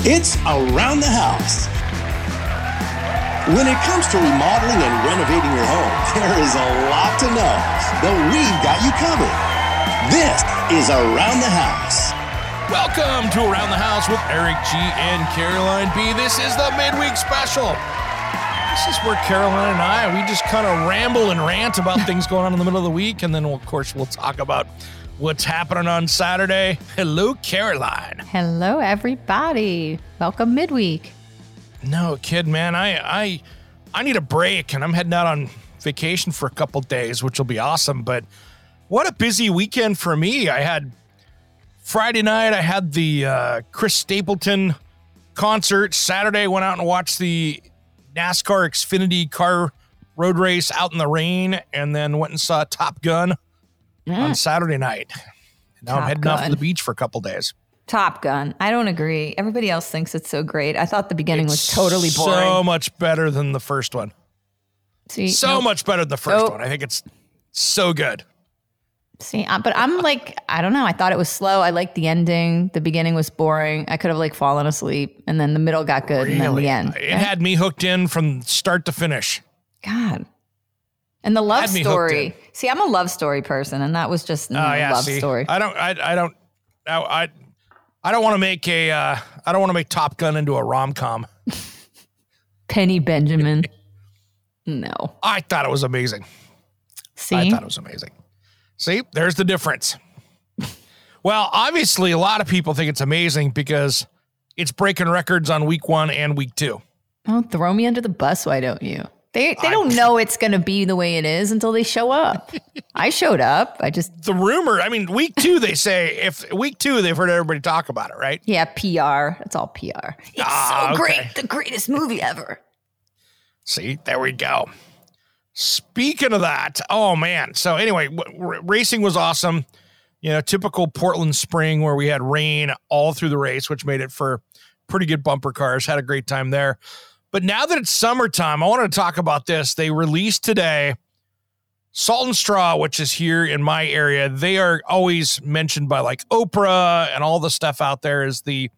It's Around the House. When it comes to remodeling and renovating your home, there is a lot to know, but we've got you covered. This is Around the House. Welcome to Around the House with Eric G and Caroline B. This is the midweek special. This is where Caroline and I we just kind of ramble and rant about things going on in the middle of the week, and then of course we'll talk about what's happening on Saturday. Hello, Caroline. Hello, everybody. Welcome midweek. No kid, man. I I I need a break, and I'm heading out on vacation for a couple days, which will be awesome. But what a busy weekend for me. I had Friday night. I had the uh, Chris Stapleton concert. Saturday, went out and watched the NASCAR Xfinity car road race out in the rain, and then went and saw Top Gun on Saturday night. Now I'm Top heading off to the beach for a couple days. Top Gun. I don't agree. Everybody else thinks it's so great. I thought the beginning was totally boring. So much better than the first one. see, So nope. much better than the first one. I think it's so good. See, uh, but I'm like, I don't know. I thought it was slow. I liked the ending. The beginning was boring. I could have like fallen asleep, and then the middle got good, and then the end. It had me hooked in from start to finish. God. And the love Had me hooked story. See, I'm a love story person, and that was just Oh mm, yeah, love see, story. I don't, I, I don't, I, I, I don't want to make a, uh, I don't want to make Top Gun into a rom com. Penny Benjamin. no. I thought it was amazing. See, I thought it was amazing. See, there's the difference. well, obviously, a lot of people think it's amazing because it's breaking records on week one and week two. Don't throw me under the bus, why don't you? They they I- don't know it's gonna be the way it is until they show up. I showed up. I just The rumor, I mean, week two, they say if week two, they've heard everybody talk about it, right? yeah, PR. It's all PR. It's Ah, so okay. great. The greatest movie ever. See, there we go. Speaking of that, oh man. So anyway, w- racing was awesome. You know, typical Portland spring where we had rain all through the race, which made it for pretty good bumper cars. Had a great time there. But now that it's summertime, I want to talk about this. They released today Salt and Straw, which is here in my area. They are always mentioned by like Oprah and all the stuff out there is the,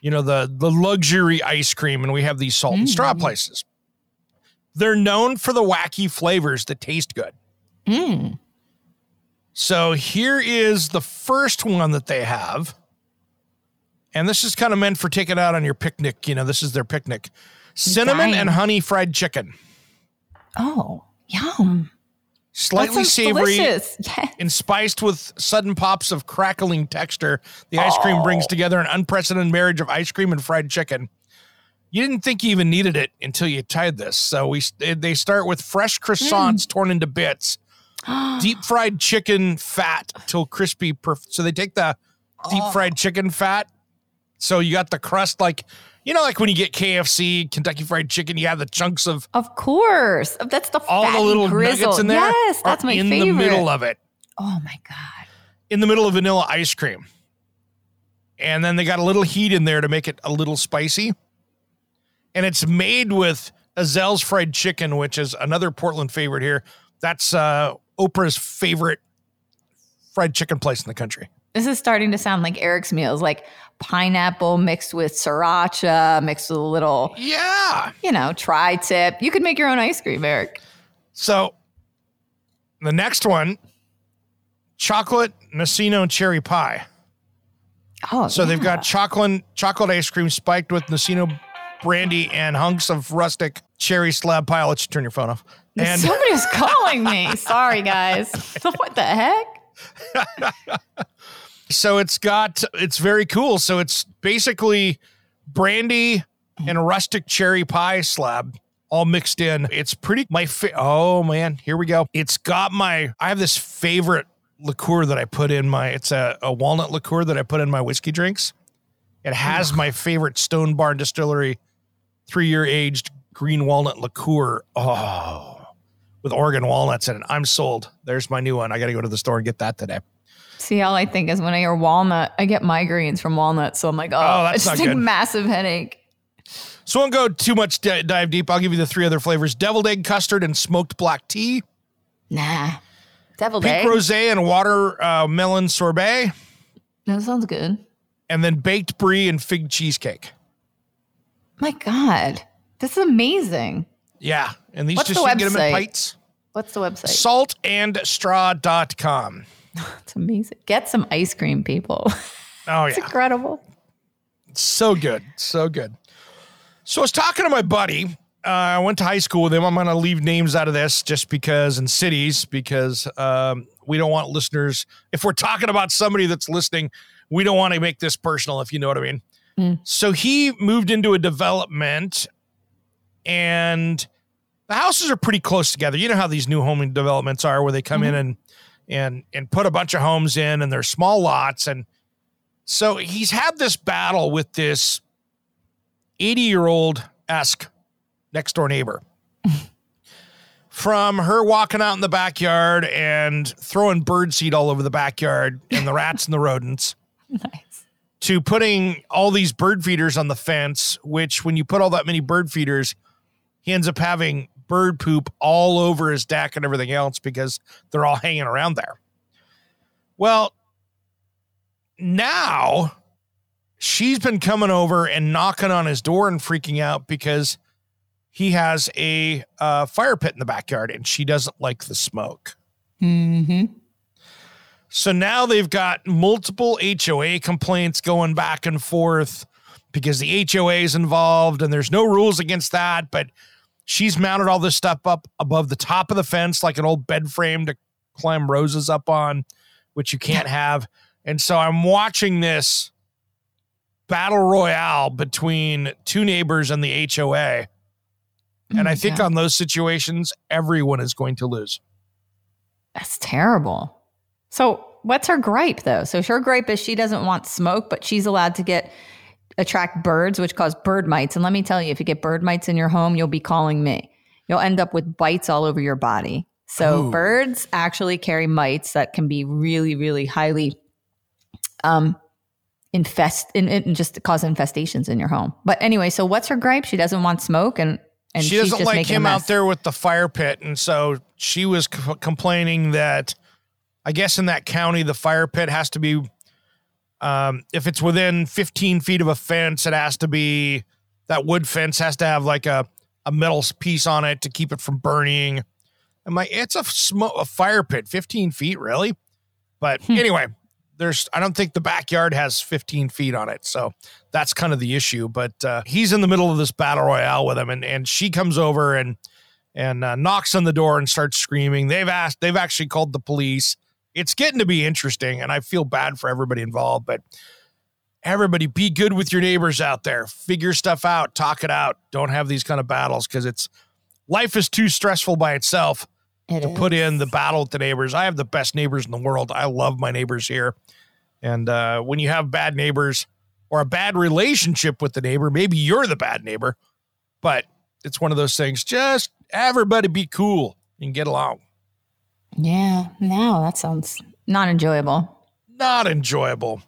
you know, the the luxury ice cream, and we have these salt and straw places. They're known for the wacky flavors that taste good. Mm. So here is the first one that they have. And this is kind of meant for taking out on your picnic. You know, this is their picnic. Cinnamon dying. and honey fried chicken. Oh, yum. Slightly savory. Yeah. and spiced with sudden pops of crackling texture. The ice cream brings together an unprecedented marriage of ice cream and fried chicken. You didn't think you even needed it until you tried this. So we they start with fresh croissants torn into bits, deep fried chicken fat till crispy. Perf- so they take the deep fried chicken fat. So you got the crust like you know, like when you get KFC, Kentucky Fried Chicken, you have the chunks of Of course. That's the all the little grizzle. nuggets in there. Yes, that's my in favorite. In the middle of it. oh my god. in the middle of vanilla ice cream. And then they got a little heat in there to make it a little spicy. And it's made with Azel's fried chicken, which is another Portland favorite here. That's uh, Oprah's favorite fried chicken place in the country. This is starting to sound like Eric's meals, like pineapple mixed with sriracha, mixed with a little, Yeah. you know, tri tip. You could make your own ice cream, Eric. So the next one, chocolate Nocino cherry pie. Oh, So they've got chocolate chocolate ice cream spiked with Nocino brandy and hunks of rustic cherry slab pie. I'll let you turn your phone off. And Somebody's calling me. Sorry, guys. what the heck? So it's got it's very cool. So it's basically brandy, and a rustic cherry pie slab all mixed in. It's pretty my fa- oh man, here we go. It's got my I have this favorite liqueur that I put in my it's a, a walnut liqueur that I put in my whiskey drinks. It has my favorite Stone Barn Distillery three year aged green walnut liqueur. Oh, with Oregon walnuts in it. I'm sold. There's my new one. I got to go to the store and get that today. See, all I think is when I hear walnut, I get migraines from walnuts. So I'm like, oh, Oh, that's it's not just a massive headache. So I won't go too much di- dive deep. I'll give you the three other flavors: deviled egg custard and smoked black tea, Nah. Deviled pink egg. rosé and watermelon uh, sorbet, That sounds good. and then baked brie and fig cheesecake. My God. This is amazing. Yeah, and these What's just the you can get them in website? pints. What's the website? Saltandstraw.com. It's amazing. Get some ice cream, people. Oh It's yeah, incredible. so good, so good. So I was talking to my buddy. Uh, I went to high school with him. I'm going to leave names out of this just because, and cities, because um, we don't want listeners. If we're talking about somebody that's listening, we don't want to make this personal, if you know what I mean. Mm. So he moved into a development, and the houses are pretty close together. You know how these new home developments are, where they come in and and and put a bunch of homes in, and they're small lots, and so he's had this battle with this 80 year old esque next door neighbor. From her walking out in the backyard and throwing bird seed all over the backyard and the rats and the rodents Nice. to putting all these bird feeders on the fence, which when you put all that many bird feeders, he ends up having bird poop all over his deck and everything else because they're all hanging around there. Well, now she's been coming over and knocking on his door and freaking out because he has a uh, fire pit in the backyard and she doesn't like the smoke. Mm-hmm. So now they've got multiple HOA complaints going back and forth because the HOA is involved and there's no rules against that. But she's mounted all this stuff up above the top of the fence like an old bed frame to climb roses up on, which you can't have. And so I'm watching this battle royale between two neighbors and the HOA. And I mm, think on those situations, everyone is going to lose. That's terrible. So, what's her gripe though? So, her gripe is she doesn't want smoke, but she's allowed to get attract birds, which cause bird mites. And let me tell you, if you get bird mites in your home, you'll be calling me. You'll end up with bites all over your body. So, Ooh. birds actually carry mites that can be really, really highly um infest and, and just cause infestations in your home. But anyway, so what's her gripe? She doesn't want smoke and and she she's doesn't like him out there with the fire pit and so she was c- complaining that i guess in that county the fire pit has to be um, if it's within 15 feet of a fence it has to be that wood fence has to have like a, a metal piece on it to keep it from burning. I'm like it's a smoke a fire pit 15 feet really? But Hmm. anyway there's i don't think the backyard has 15 feet on it so that's kind of the issue but uh, he's in the middle of this battle royale with him and, and she comes over and and uh, knocks on the door and starts screaming. They've asked they've actually called the police it's getting to be interesting and i feel bad for everybody involved but everybody be good with your neighbors out there figure stuff out talk it out don't have these kind of battles because it's life is too stressful by itself It to is. put in the battle with the neighbors. I have the best neighbors in the world. I love my neighbors here. And uh, when you have bad neighbors or a bad relationship with the neighbor, maybe you're the bad neighbor, but it's one of those things. Just everybody be cool and get along. Yeah, no, that sounds not enjoyable. Not enjoyable.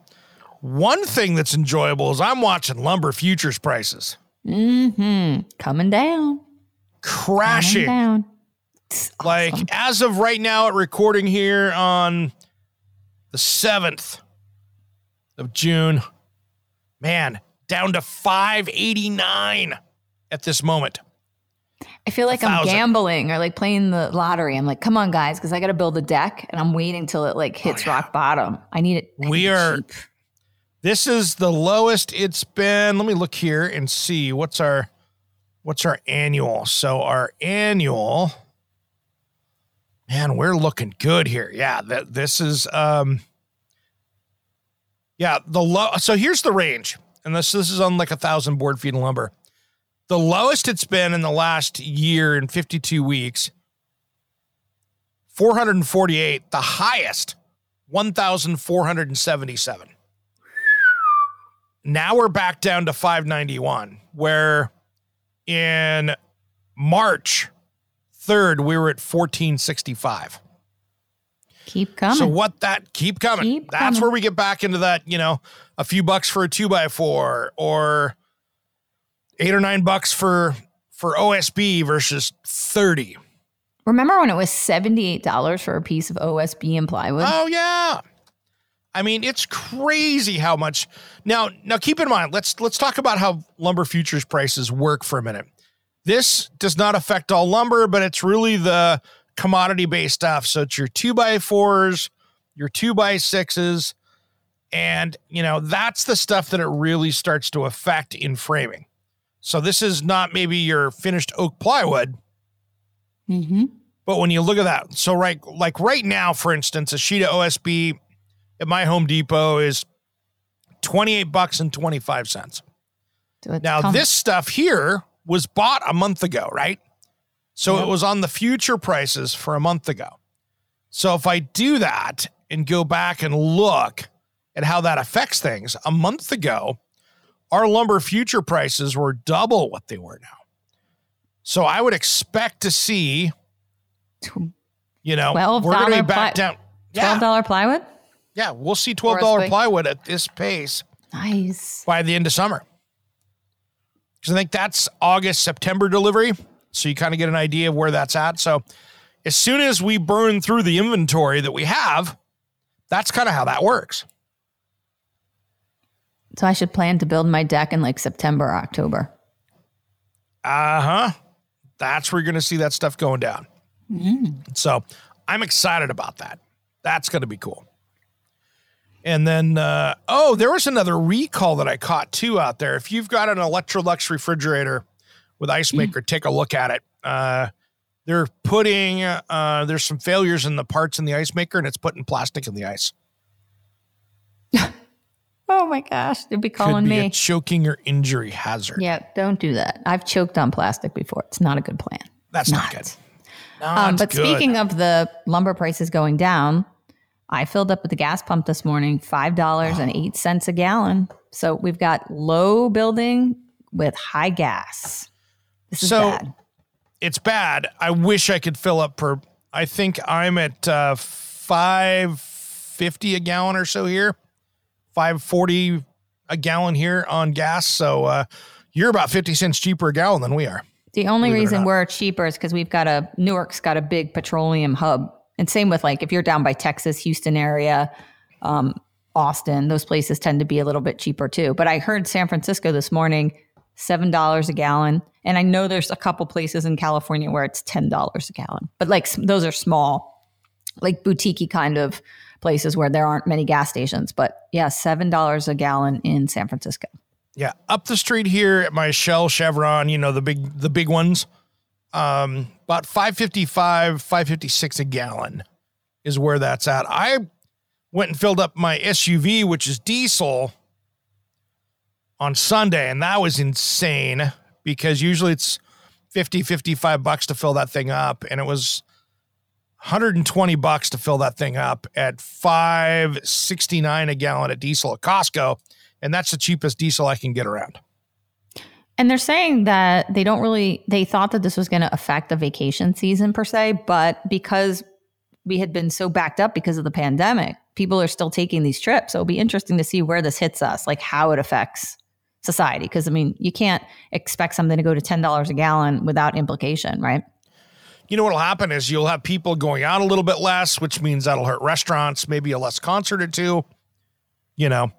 One thing that's enjoyable is I'm watching lumber futures prices Mm-hmm. Coming down. Coming crashing. down. It's Like as of right now, at recording here on the seventh of June, man, down to five eighty nine at this moment. I feel like I'm gambling or like playing the lottery. I'm like, come on, guys, because I got to build a deck, and I'm waiting till it like hits rock bottom. I need it. I We need are- cheap. This is the lowest it's been. Let me look here and see what's our what's our annual. So our annual, man, we're looking good here. Yeah, that this is um, yeah the low. So here's the range, and this this is on like a thousand board feet of lumber. The lowest it's been in the last year in 52 weeks, 448. The highest, 1,477. Now we're back down to 591, where in March 3rd, we were at 1465. Keep coming. So what that keep coming. Keep That's coming. where we get back into that, you know, a few bucks for a two by four or eight or nine bucks for for OSB versus 30. Remember when it was $78 for a piece of OSB and plywood? Oh yeah. I mean, it's crazy how much now now keep in mind, let's let's talk about how lumber futures prices work for a minute. This does not affect all lumber, but it's really the commodity based stuff. So it's your two by fours, your two by sixes, and you know, that's the stuff that it really starts to affect in framing. So this is not maybe your finished oak plywood, mm-hmm. but when you look at that, so right, like right now, for instance, a sheet of OSB at my Home Depot is twenty eight bucks and twenty five cents. So Now this stuff here was bought a month ago, right? So Yep. it was on the future prices for a month ago. So if I do that and go back and look at how that affects things, a month ago, our lumber future prices were double what they were now. So I would expect to see, you know, $12 we're going to be back ply- down. Yeah, $12 plywood? yeah, we'll see twelve dollar plywood at this pace Nice. by the end of summer. Because I think that's August, September delivery. So you kind of get an idea of where that's at. So as soon as we burn through the inventory that we have, that's kind of how that works. So I should plan to build my deck in like September, or October. Uh huh. That's where you're going to see that stuff going down. So I'm excited about that. That's going to be cool. And then, uh, oh, there was another recall that I caught too out there. If you've got an Electrolux refrigerator with ice maker, take a look at it. Uh, they're putting, uh, there's some failures in the parts in the ice maker and it's putting plastic in the ice. Oh my gosh. They'd be Could calling be a me. choking or injury hazard. Yeah, don't do that. I've choked on plastic before. It's not a good plan. That's not, Not. good. No, Um, but good. speaking of the lumber prices going down, I filled up at the gas pump this morning, five dollars and eight cents a gallon. So we've got low building with high gas. This is So- bad. it's bad. I wish I could fill up per. I think I'm at uh, five fifty a gallon or so here, five forty a gallon here on gas. So uh, you're about fifty cents cheaper a gallon than we are. The only believe it or reason we're cheaper is because we've got a Newark's got a big petroleum hub, and same with like if you're down by Texas, Houston area, um, Austin, those places tend to be a little bit cheaper too. But I heard San Francisco this morning, seven dollars a gallon, and I know there's a couple places in California where it's ten dollars a gallon, but like those are small, like boutique kind of places where there aren't many gas stations. But yeah, seven dollars a gallon in San Francisco. Yeah, up the street here at my Shell Chevron, you know the big the big ones, um, about five fifty five, five fifty six a gallon is where that's at. I went and filled up my SUV, which is diesel, on Sunday, and that was insane because usually it's 50, 55 bucks to fill that thing up, and it was 120 bucks to fill that thing up at 569 a gallon at diesel at Costco and that's the cheapest diesel I can get around. And they're saying that they don't really, they thought that this was going to affect the vacation season per se, but because we had been so backed up because of the pandemic, people are still taking these trips. So it'll be interesting to see where this hits us, like how it affects society. Because I mean, you can't expect something to go to $10 a gallon without implication, right? You know what'll happen is you'll have people going out a little bit less, which means that'll hurt restaurants, maybe a less concert or two. You know,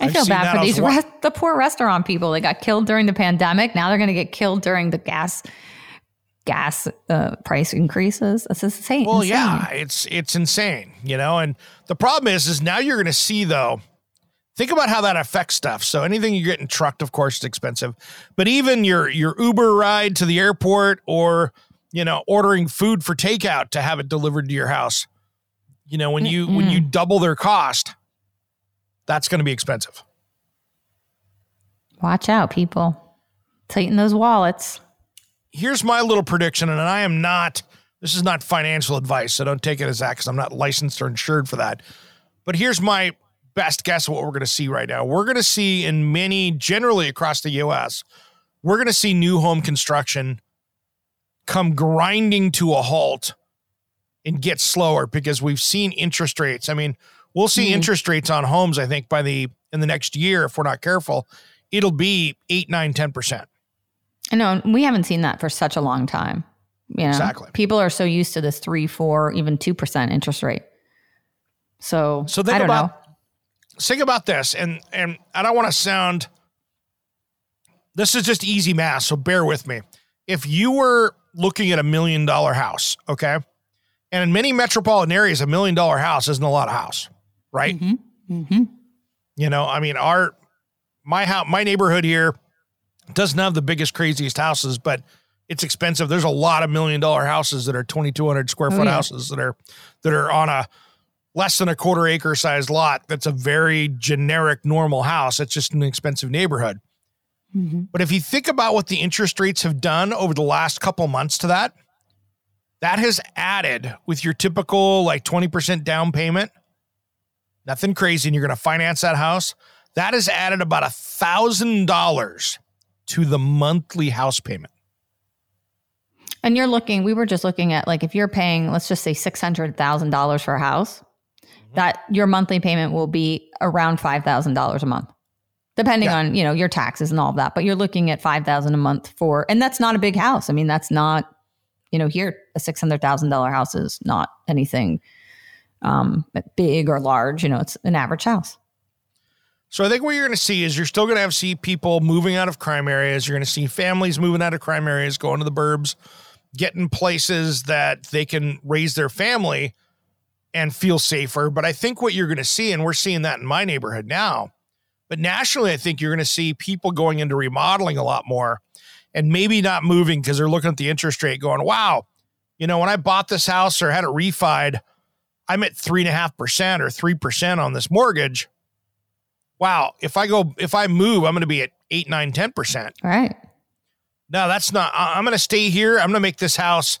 I I've feel bad for these rest, the poor restaurant people. They got killed during the pandemic. Now they're going to get killed during the gas gas uh, price increases. That's insane. Well, insane. yeah, it's it's insane, you know. And the problem is, is now you're going to see though. Think about how that affects stuff. So anything you're getting trucked, of course, is expensive. But even your your Uber ride to the airport, or you know, ordering food for takeout to have it delivered to your house. You know, when you when you double their cost, that's going to be expensive. Watch out, people. Tighten those wallets. Here's my little prediction, and I am not, this is not financial advice, so don't take it as that because I'm not licensed or insured for that. But here's my best guess of what we're going to see right now. We're going to see in many, generally across the US, we're going to see new home construction come grinding to a halt and get slower because we've seen interest rates. I mean, we'll see mm-hmm. interest rates on homes, I think, by the in the next year, if we're not careful, it'll be eight, nine, 10%. I know we haven't seen that for such a long time. You know, exactly. People are so used to this three, four, even two percent interest rate. So, so think about know. think about this, and and I don't want to sound. This is just easy math, so bear with me. If you were looking at a million dollar house, okay, and in many metropolitan areas, a million dollar house isn't a lot of house, right? Mm-hmm. Mm-hmm. You know, I mean, our my house, my neighborhood here doesn't have the biggest, craziest houses, but it's expensive. There's a lot of million dollar houses that are 2,200 square foot oh, yeah. houses that are that are on a less than a quarter acre sized lot. That's a very generic, normal house. It's just an expensive neighborhood. Mm-hmm. But if you think about what the interest rates have done over the last couple months to that, that has added with your typical like 20% down payment, nothing crazy, and you're going to finance that house. That has added about a thousand dollars to the monthly house payment. And you're looking, we were just looking at like if you're paying, let's just say $600,000 for a house, mm-hmm. that your monthly payment will be around $5,000 a month. Depending yeah. on, you know, your taxes and all of that, but you're looking at 5,000 a month for and that's not a big house. I mean, that's not you know, here a $600,000 house is not anything um, big or large, you know, it's an average house. So I think what you're going to see is you're still going to have see people moving out of crime areas. You're going to see families moving out of crime areas, going to the burbs, getting places that they can raise their family and feel safer. But I think what you're going to see, and we're seeing that in my neighborhood now, but nationally, I think you're going to see people going into remodeling a lot more and maybe not moving because they're looking at the interest rate going, wow, you know, when I bought this house or had it refied, I'm at three and a half percent or three percent on this mortgage wow, if I go, if I move, I'm going to be at eight, nine, 10%. Right. No, that's not, I'm going to stay here. I'm going to make this house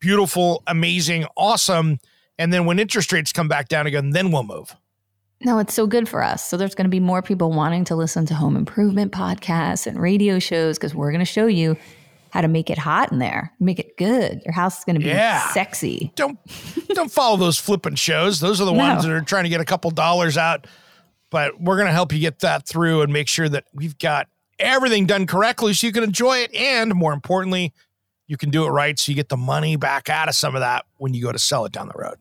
beautiful, amazing, awesome. And then when interest rates come back down again, then we'll move. No, it's so good for us. So there's going to be more people wanting to listen to home improvement podcasts and radio shows because we're going to show you how to make it hot in there, make it good. Your house is going to be yeah. sexy. Don't don't follow those flipping shows. Those are the no. ones that are trying to get a couple dollars out but we're going to help you get that through and make sure that we've got everything done correctly so you can enjoy it. And more importantly, you can do it right so you get the money back out of some of that when you go to sell it down the road.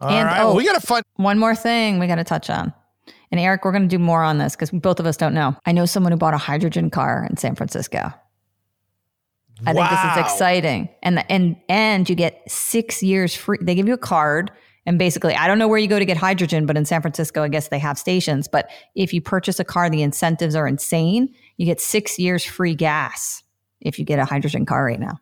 All and, right, oh, well, we got to find one more thing we got to touch on. And Eric, we're going to do more on this because both of us don't know. I know someone who bought a hydrogen car in San Francisco. I wow. think this is exciting. And the, and and you get 6 years free. They give you a card and basically, I don't know where you go to get hydrogen, but in San Francisco, I guess they have stations. But if you purchase a car, the incentives are insane. You get six years free gas if you get a hydrogen car right now.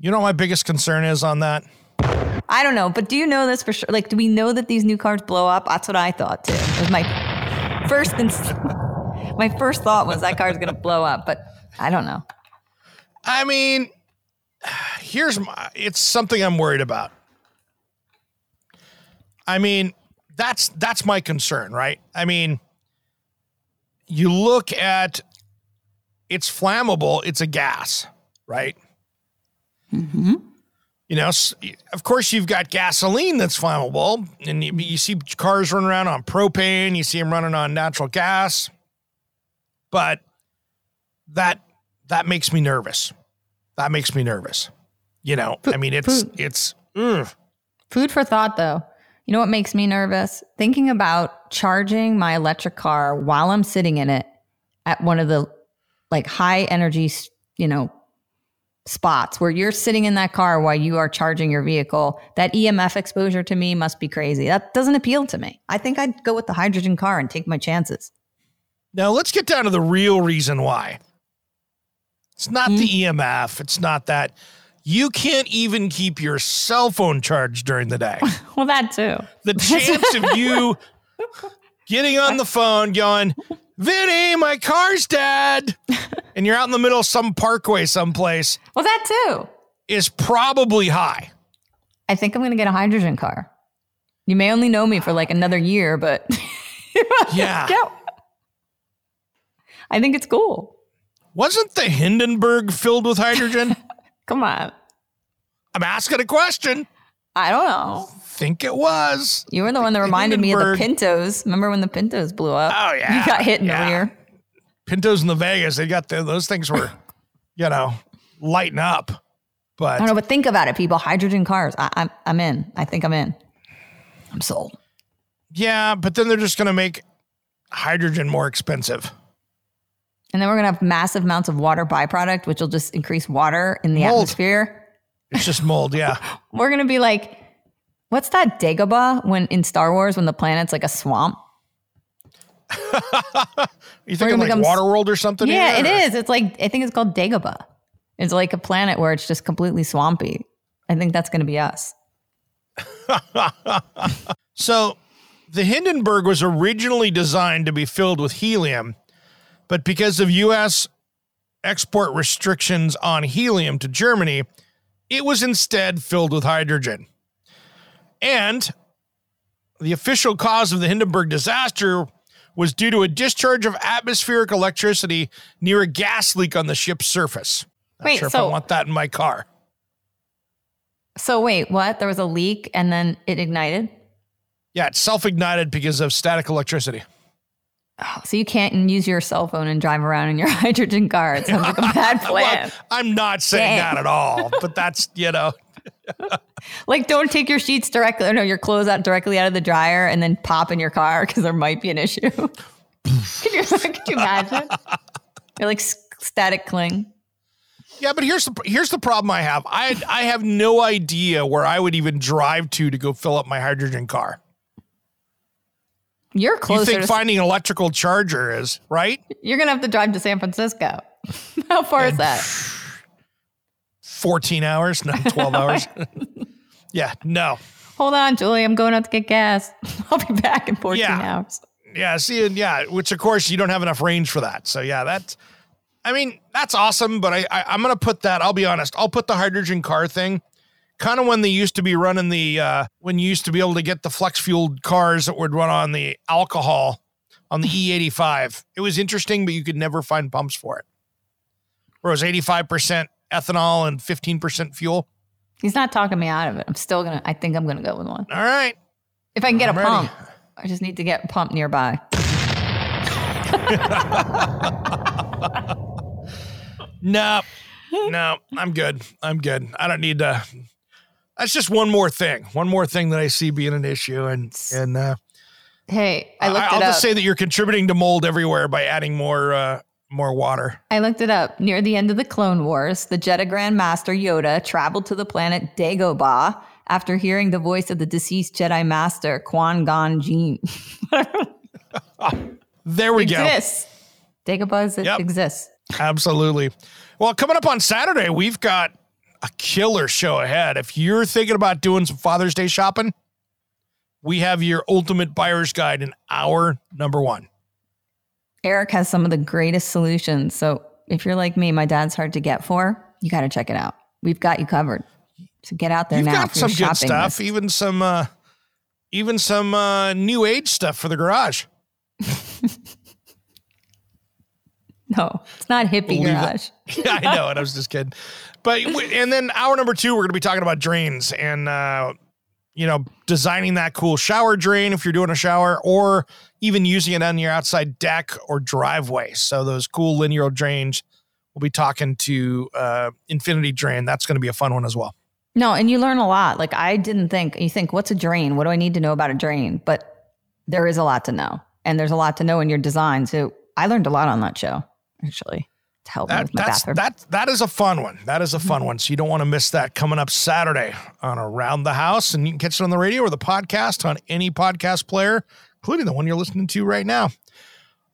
You know, my biggest concern is on that. I don't know, but do you know this for sure? Like, do we know that these new cars blow up? That's what I thought too. It was my first my first thought was that car's going to blow up, but I don't know. I mean, here's my, it's something I'm worried about. I mean, that's that's my concern, right? I mean, you look at it's flammable, it's a gas, right? Mm-hmm. You know, of course, you've got gasoline that's flammable, and you, you see cars running around on propane, you see them running on natural gas, but that that makes me nervous. That makes me nervous. You know, I mean, it's food. it's ugh. food for thought, though. You know what makes me nervous? Thinking about charging my electric car while I'm sitting in it at one of the like high energy, you know, spots where you're sitting in that car while you are charging your vehicle. That EMF exposure to me must be crazy. That doesn't appeal to me. I think I'd go with the hydrogen car and take my chances. Now, let's get down to the real reason why. It's not mm. the EMF, it's not that you can't even keep your cell phone charged during the day. well, that too. The chance of you getting on the phone going, Vinny, my car's dead. and you're out in the middle of some parkway someplace Well, that too. is probably high. I think I'm going to get a hydrogen car. You may only know me for like another year, but Yeah. yeah. I think it's cool. Wasn't the Hindenburg filled with hydrogen? Come on. I'm asking a question. I don't know. Think it was. You were the one that reminded me of the Pintos. Remember when the Pintos blew up? Oh, yeah. You got hit in Yeah. the rear. Pintos in the Vegas, they got the, those things were, you know, lighting up. But I don't know, But think about it, people. Hydrogen cars. I, I'm I'm in. I think I'm in. I'm sold. yeah, but then they're just going to make hydrogen more expensive. And then we're gonna have massive amounts of water byproduct, which will just increase water in the Mold. atmosphere. It's just mold. Yeah. We're gonna be like, what's that Dagobah when in Star Wars when the planet's like a swamp? You thinking gonna like become- Waterworld or something? Yeah, it. It's like I think it's called Dagobah. It's like a planet where it's just completely swampy. I think that's gonna be us. So the Hindenburg was originally designed to be filled with helium, but because of U.S. export restrictions on helium to Germany, it was instead filled with hydrogen. And the official cause of the Hindenburg disaster was due to a discharge of atmospheric electricity near a gas leak on the ship's surface. Not Wait, sure if I want that in my car. So wait, what? There was a leak and then it ignited. Yeah, it's self-ignited because of static electricity. Oh, so you can't use your cell phone and drive around in your hydrogen car. It sounds like a bad plan. Well, I'm not saying Dang. that at all, but that's, you know, Like, don't take your sheets directly, or no, your clothes out directly out of the dryer and then pop in your car because there might be an issue. could, you, could you imagine? You're like static cling. yeah, but here's the here's the problem I have. I I have no idea where I would even drive to to go fill up my hydrogen car. You're You think finding an electrical charger is, right? you're gonna have to drive to San Francisco. How far is that? 14 hours, no, 12 hours. yeah, no. Hold on, Julie. I'm going out to get gas. I'll be back in 14 Yeah. hours. Yeah, see, and yeah, which of course you don't have enough range for that. So yeah, that's, I mean, that's awesome. But I, I I'm gonna put that. I'll be honest. I'll put the hydrogen car thing, kind of when they used to be running the, uh, when you used to be able to get the flex fueled cars that would run on the alcohol on the E85. It was interesting, but you could never find pumps for it. Where it was 85% ethanol and 15% fuel. He's not talking me out of it. I'm still gonna. I think I'm gonna go with one. All right. If I can get I'm a ready. pump, I just need to get a pump nearby. No, no, I'm good. I'm good. I don't need to. That's just one more thing. One more thing that I see being an issue, and and uh, Hey, I looked will it up. just say that you're contributing to mold everywhere by adding more uh, more water. I looked it up. Near the end of the Clone Wars, the Jedi Grand Master Yoda traveled to the planet Dagobah after hearing the voice of the deceased Jedi Master Qui-Gon Jinn. There we go. exists. Dagobah is- Yep. exists. Absolutely. Well, coming up on Saturday, we've got a killer show ahead. If you're thinking about doing some Father's Day shopping, we have your ultimate buyer's guide in hour number one. Eric has some of the greatest solutions. So if you're like me, my dad's hard to get for, you got to check it out. We've got you covered. So get out there You've now. got some good stuff, list. even some uh, even some uh, new age stuff for the garage. No, it's not hippie garage. yeah, I know it. I was just kidding. But and then hour number two, we're going to be talking about drains and uh, you know designing that cool shower drain if you're doing a shower, or even using it on your outside deck or driveway. So those cool linear drains. We'll be talking to uh, Infinity Drain. That's going to be a fun one as well. No, and you learn a lot. Like I didn't think you think, what's a drain? What do I need to know about a drain? But there is a lot to know. And there's a lot to know in your design. So I learned a lot on that show, actually, to help me That, with my that's bathroom. that that is a fun one. That is a fun one. So you don't want to miss that coming up Saturday on Around the House, and you can catch it on the radio or the podcast on any podcast player, including the one you're listening to right now.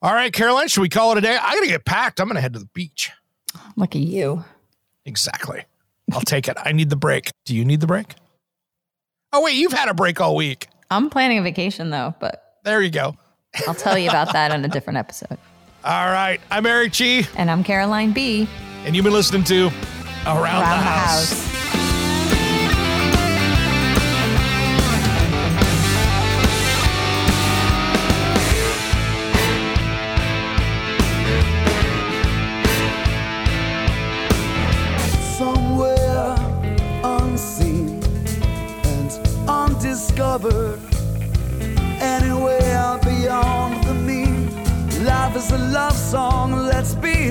All right, Caroline, should we call it a day? I gotta get packed. I'm gonna head to the beach. Look at you. Exactly. I'll take it. I need the break. Do you need the break? Oh wait, you've had a break all week. I'm planning a vacation though, but There you go. I'll tell you about that on a different episode. All right. I'm Eric G. And I'm Caroline B. And you've been listening to Around, Around the, the House. House. Song, let's be